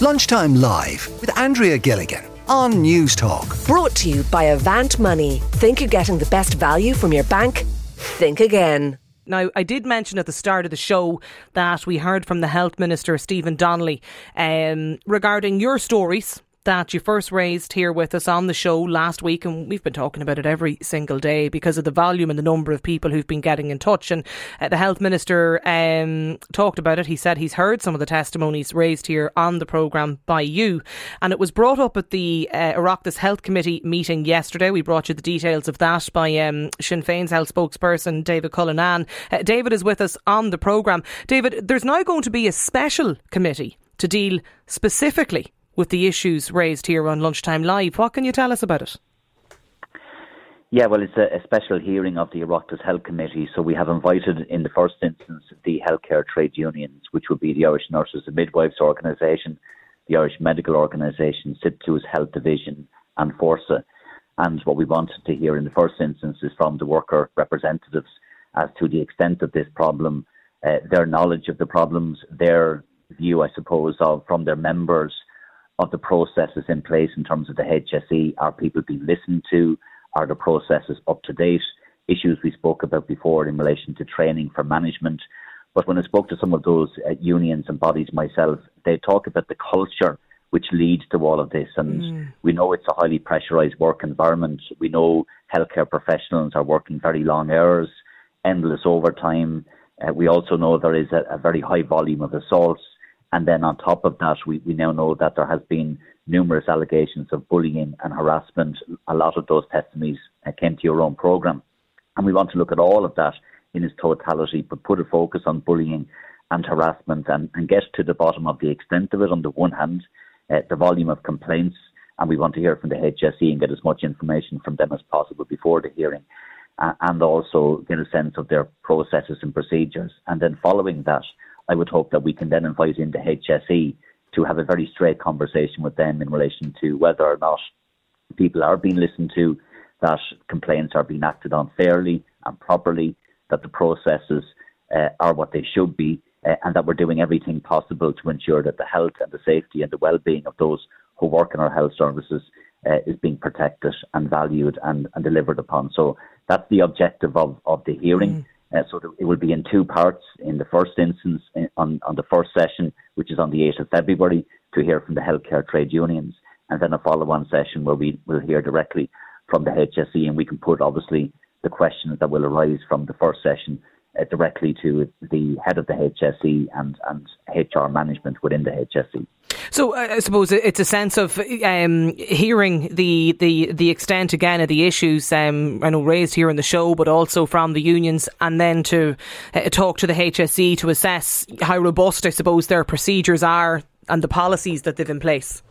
Lunchtime Live with Andrea Gilligan on Newstalk. Brought to you by Avant Money. Think you're getting the best value from your bank? Think again. Now, I did mention at the start of the show that we heard from the Health Minister, Stephen Donnelly, um, regarding your stories that you first raised here with us on the show last week, and we've been talking about it every single day because of the volume and the number of people who've been getting in touch. And uh, the health minister um, talked about it. He said he's heard some of the testimonies raised here on the programme by you, and it was brought up at the uh, Health Committee meeting yesterday. We brought you the details of that by um, Sinn Féin's health spokesperson David Cullinane. Uh, David is with us on the programme. David, there's now going to be a special committee to deal specifically with the issues raised here on Lunchtime Live. What can you tell us about it? Yeah, well, it's a, a, special hearing of the Oireachtas Health Committee. So we have invited, in the first instance, the healthcare trade unions, which would be the Irish Nurses and Midwives Organisation, the Irish Medical Organisation, SIPTU's Health Division, and FORSA. And what we wanted to hear in the first instance is from the worker representatives as to the extent of this problem, uh, their knowledge of the problems, their view, I suppose, of from their members of the processes in place in terms of the HSE? Are people being listened to? Are the processes up to date? Issues we spoke about before in relation to training for management. But when I spoke to some of those uh, unions and bodies myself, they talk about the culture which leads to all of this. And mm. we know it's a highly pressurized work environment. We know healthcare professionals are working very long hours, endless overtime. Uh, we also know there is a, a very high volume of assaults and then on top of that, we, we now know that there has been numerous allegations of bullying and harassment. A lot of those testimonies uh, came to your own programme. And we want to look at all of that in its totality, but put a focus on bullying and harassment and, and get to the bottom of the extent of it on the one hand, uh, the volume of complaints, and we want to hear from the HSE and get as much information from them as possible before the hearing, uh, and also get a sense of their processes and procedures. And then following that, I would hope that we can then invite in the HSE to have a very straight conversation with them in relation to whether or not people are being listened to, that complaints are being acted on fairly and properly, that the processes uh, are what they should be, uh, and that we're doing everything possible to ensure that the health and the safety and the well-being of those who work in our health services uh, is being protected and valued and, and, delivered upon. So that's the objective of, of the hearing. Mm. Uh, so it will be in two parts. In the first instance, in, uh, on, on the first session, which is on the 8th of February, to hear from the healthcare trade unions, and then a follow-on session where we will hear directly from the HSE, and we can put obviously the questions that will arise from the first session uh, directly to the head of the HSE and, and HR management within the HSE. So uh, I suppose it's a sense of um, hearing the, the the extent again of the issues um, I know raised here in the show, but also from the unions, and then to uh, talk to the HSE to assess how robust I suppose their procedures are and the policies that they've in place.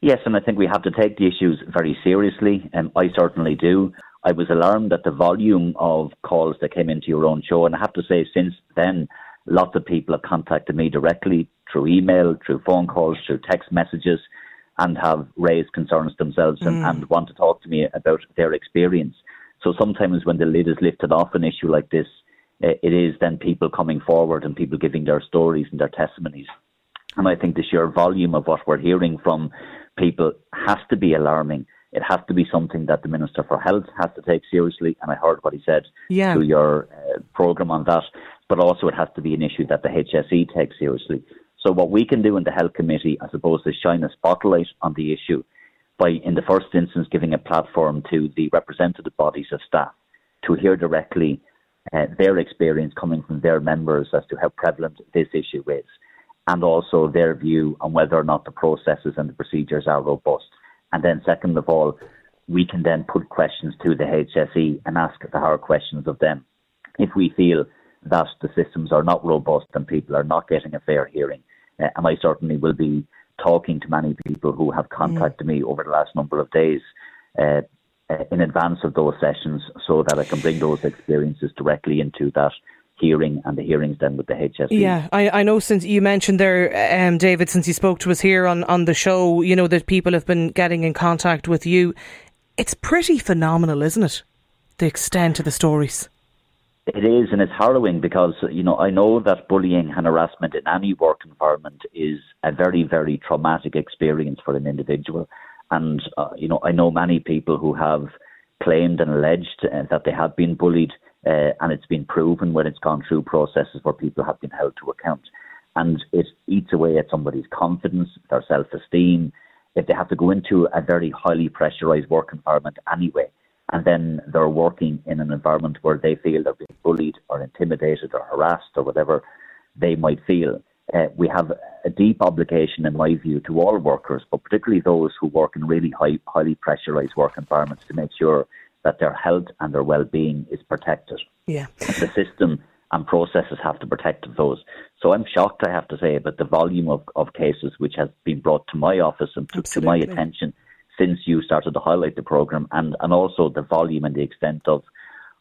Yes, and I think we have to take the issues very seriously, and I certainly do. I was alarmed at the volume of calls that came into your own show, and I have to say, since then, lots of people have contacted me directly through email, through phone calls, through text messages, and have raised concerns themselves and, mm. and want to talk to me about their experience. So sometimes when the lid is lifted off an issue like this, eh, it is then people coming forward and people giving their stories and their testimonies. And I think the sheer volume of what we're hearing from people has to be alarming. It has to be something that the Minister for Health has to take seriously. And I heard what he said yeah. to your uh, programme on that. But also, it has to be an issue that the HSE takes seriously. So, what we can do in the Health Committee, I suppose, is shine a spotlight on the issue by, in the first instance, giving a platform to the representative bodies of staff to hear directly uh, their experience coming from their members as to how prevalent this issue is, and also their view on whether or not the processes and the procedures are robust. And then, second of all, we can then put questions to the HSE and ask the hard questions of them. If we feel that the systems are not robust and people are not getting a fair hearing, uh, and I certainly will be talking to many people who have contacted mm. me over the last number of days uh, uh, in advance of those sessions so that I can bring those experiences directly into that hearing and the hearings then with the HSE. Yeah, I, I know since you mentioned there, um, David, since you spoke to us here on, on the show, you know, that people have been getting in contact with you. It's pretty phenomenal, isn't it? The extent of the stories. It is, and it's harrowing because you know I know that bullying and harassment in any work environment is a very, very traumatic experience for an individual, and uh, you know I know many people who have claimed and alleged uh, that they have been bullied, uh, and it's been proven when it's gone through processes where people have been held to account, and it eats away at somebody's confidence, their self-esteem, if they have to go into a very highly pressurized work environment anyway and then they're working in an environment where they feel they're being bullied or intimidated or harassed or whatever they might feel. Uh, we have a deep obligation, in my view, to all workers, but particularly those who work in really high, highly pressurized work environments, to make sure that their health and their well-being is protected. Yeah, the system and processes have to protect those. So I'm shocked, I have to say, about the volume of, of cases which has been brought to my office and to, to my attention since you started to highlight the program, and and also the volume and the extent of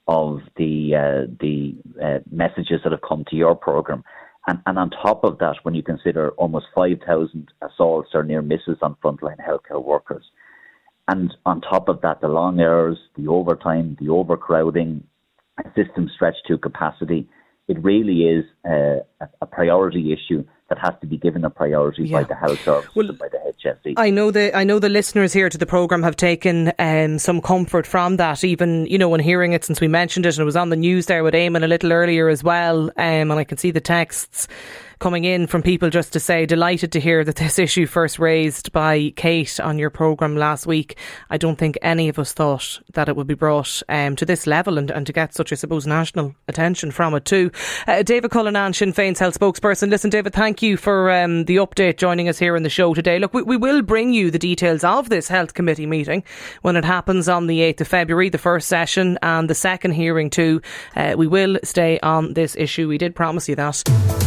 of the uh, the uh, messages that have come to your program. And, and on top of that, when you consider almost 5,000 assaults or near misses on frontline healthcare workers, and on top of that, the long hours, the overtime, the overcrowding, a system stretched to capacity, it really is a, a priority issue that has to be given a priority yeah. by the health service well, and by the HSE. I know the I know the listeners here to the programme have taken um, some comfort from that, even you know, when hearing it since we mentioned it and it was on the news there with Eamon a little earlier as well, um, and I can see the texts coming in from people just to say, delighted to hear that this issue first raised by Kate on your programme last week. I don't think any of us thought that it would be brought um, to this level and, and to get such, I suppose, national attention from it too. Uh, David Cullinane, Sinn Féin's health spokesperson. Listen, David, thank you for um, the update joining us here in the show today. Look, we, we will bring you the details of this health committee meeting when it happens on the 8th of February, the first session and the second hearing too. Uh, we will stay on this issue. We did promise you that.